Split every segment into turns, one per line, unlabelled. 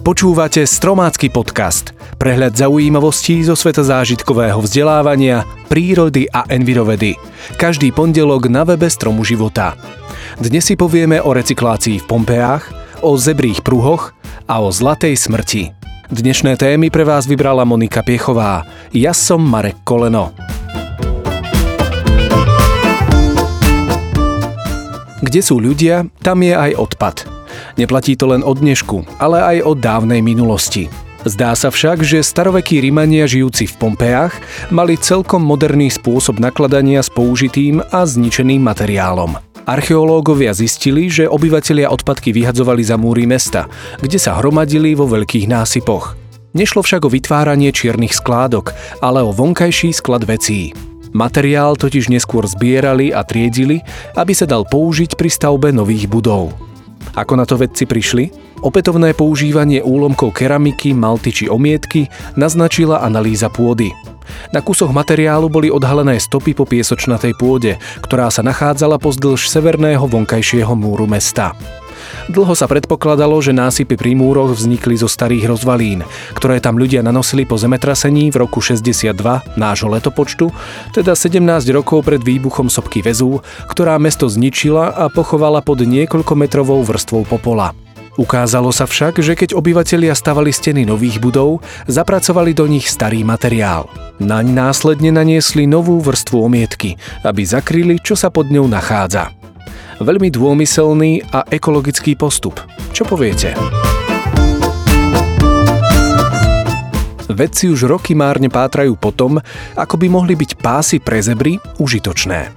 Počúvate Stromácky podcast, prehľad zaujímavostí zo sveta zážitkového vzdelávania, prírody a envirovedy. Každý pondelok na webe Stromu života. Dnes si povieme o recyklácii v Pompeách, o zebrých pruhoch a o zlatej smrti. Dnešné témy pre vás vybrala Monika Piechová. Ja som Marek Koleno. Kde sú ľudia, tam je aj odpad – Neplatí to len od dnešku, ale aj od dávnej minulosti. Zdá sa však, že starovekí Rimania žijúci v Pompeách mali celkom moderný spôsob nakladania s použitým a zničeným materiálom. Archeológovia zistili, že obyvatelia odpadky vyhadzovali za múry mesta, kde sa hromadili vo veľkých násypoch. Nešlo však o vytváranie čiernych skládok, ale o vonkajší sklad vecí. Materiál totiž neskôr zbierali a triedili, aby sa dal použiť pri stavbe nových budov. Ako na to vedci prišli? Opätovné používanie úlomkov keramiky, malty či omietky naznačila analýza pôdy. Na kusoch materiálu boli odhalené stopy po piesočnatej pôde, ktorá sa nachádzala pozdĺž severného vonkajšieho múru mesta. Dlho sa predpokladalo, že násypy pri múroch vznikli zo starých rozvalín, ktoré tam ľudia nanosili po zemetrasení v roku 62 nášho letopočtu, teda 17 rokov pred výbuchom sopky väzú, ktorá mesto zničila a pochovala pod niekoľkometrovou vrstvou popola. Ukázalo sa však, že keď obyvatelia stavali steny nových budov, zapracovali do nich starý materiál. Naň následne naniesli novú vrstvu omietky, aby zakryli, čo sa pod ňou nachádza. Veľmi dômyselný a ekologický postup. Čo poviete? Vedci už roky márne pátrajú po tom, ako by mohli byť pásy pre zebry užitočné.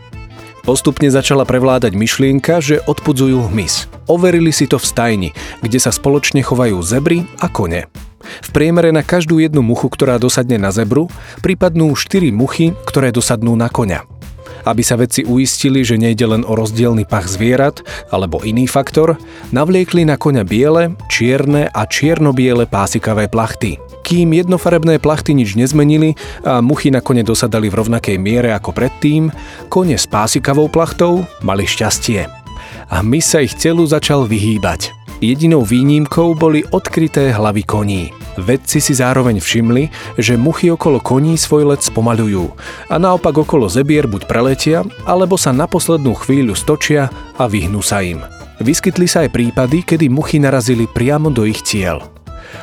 Postupne začala prevládať myšlienka, že odpudzujú hmyz. Overili si to v stajni, kde sa spoločne chovajú zebry a kone. V priemere na každú jednu muchu, ktorá dosadne na zebru, pripadnú 4 muchy, ktoré dosadnú na koňa. Aby sa vedci uistili, že nejde len o rozdielny pach zvierat alebo iný faktor, navliekli na koňa biele, čierne a čierno-biele pásikavé plachty. Kým jednofarebné plachty nič nezmenili a muchy na kone dosadali v rovnakej miere ako predtým, kone s pásikavou plachtou mali šťastie. A my sa ich celu začal vyhýbať. Jedinou výnimkou boli odkryté hlavy koní. Vedci si zároveň všimli, že muchy okolo koní svoj let spomalujú a naopak okolo zebier buď preletia, alebo sa na poslednú chvíľu stočia a vyhnú sa im. Vyskytli sa aj prípady, kedy muchy narazili priamo do ich cieľ.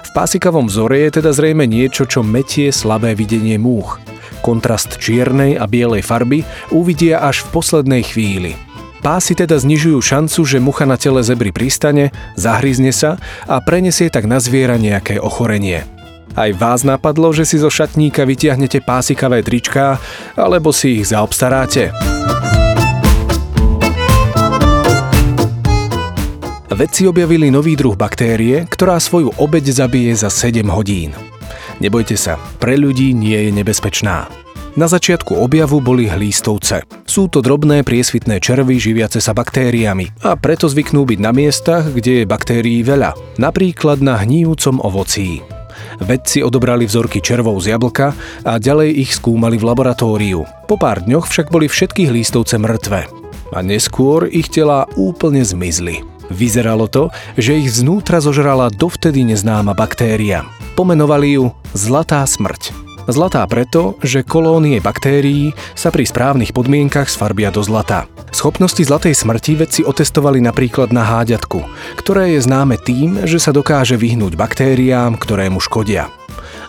V pásikavom vzore je teda zrejme niečo, čo metie slabé videnie múch. Kontrast čiernej a bielej farby uvidia až v poslednej chvíli – Pásy teda znižujú šancu, že mucha na tele zebry pristane, zahryzne sa a prenesie tak na zviera nejaké ochorenie. Aj vás napadlo, že si zo šatníka vytiahnete pásikavé tričká, alebo si ich zaobstaráte? Vedci objavili nový druh baktérie, ktorá svoju obeď zabije za 7 hodín. Nebojte sa, pre ľudí nie je nebezpečná. Na začiatku objavu boli hlístovce. Sú to drobné priesvitné červy živiace sa baktériami a preto zvyknú byť na miestach, kde je baktérií veľa, napríklad na hníjúcom ovocí. Vedci odobrali vzorky červov z jablka a ďalej ich skúmali v laboratóriu. Po pár dňoch však boli všetky hlístovce mŕtve. A neskôr ich tela úplne zmizli. Vyzeralo to, že ich znútra zožrala dovtedy neznáma baktéria. Pomenovali ju Zlatá smrť. Zlatá preto, že kolónie baktérií sa pri správnych podmienkach sfarbia do zlata. Schopnosti zlatej smrti vedci otestovali napríklad na háďatku, ktoré je známe tým, že sa dokáže vyhnúť baktériám, ktoré mu škodia.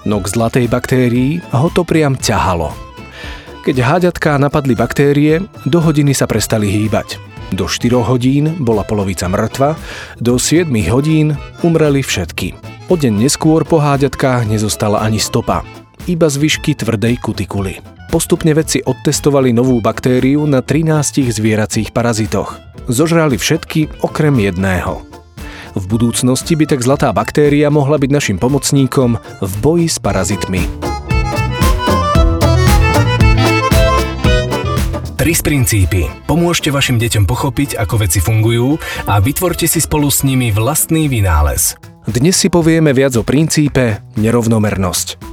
No k zlatej baktérii ho to priam ťahalo. Keď háďatká napadli baktérie, do hodiny sa prestali hýbať. Do 4 hodín bola polovica mŕtva, do 7 hodín umreli všetky. O deň neskôr po háďatkách nezostala ani stopa iba zvyšky tvrdej kutikuly. Postupne vedci odtestovali novú baktériu na 13 zvieracích parazitoch. Zožrali všetky okrem jedného. V budúcnosti by tak zlatá baktéria mohla byť našim pomocníkom v boji s parazitmi.
Tri princípy. Pomôžte vašim deťom pochopiť, ako veci fungujú a vytvorte si spolu s nimi vlastný vynález.
Dnes si povieme viac o princípe nerovnomernosť.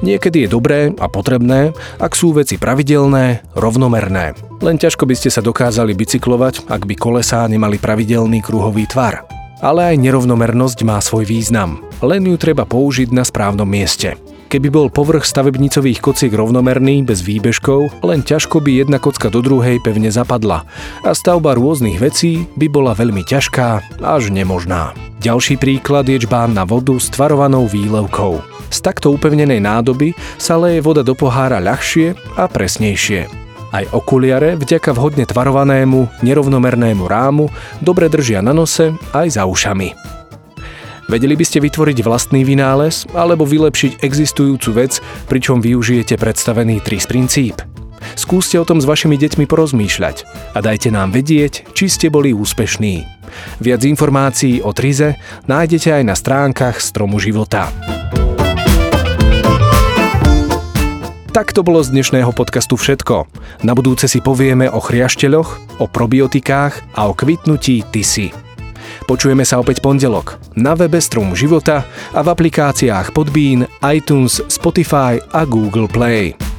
Niekedy je dobré a potrebné, ak sú veci pravidelné, rovnomerné. Len ťažko by ste sa dokázali bicyklovať, ak by kolesá nemali pravidelný kruhový tvar. Ale aj nerovnomernosť má svoj význam. len ju treba použiť na správnom mieste. Keby bol povrch stavebnicových kociek rovnomerný, bez výbežkov, len ťažko by jedna kocka do druhej pevne zapadla a stavba rôznych vecí by bola veľmi ťažká až nemožná. Ďalší príklad je čbán na vodu s tvarovanou výlevkou. Z takto upevnenej nádoby sa leje voda do pohára ľahšie a presnejšie. Aj okuliare, vďaka vhodne tvarovanému, nerovnomernému rámu, dobre držia na nose aj za ušami. Vedeli by ste vytvoriť vlastný vynález alebo vylepšiť existujúcu vec, pričom využijete predstavený TRIS princíp? Skúste o tom s vašimi deťmi porozmýšľať a dajte nám vedieť, či ste boli úspešní. Viac informácií o TRIZE nájdete aj na stránkach Stromu života. Tak to bolo z dnešného podcastu všetko. Na budúce si povieme o chriašteľoch, o probiotikách a o kvitnutí tisy. Počujeme sa opäť pondelok na webe Strom života a v aplikáciách Podbean, iTunes, Spotify a Google Play.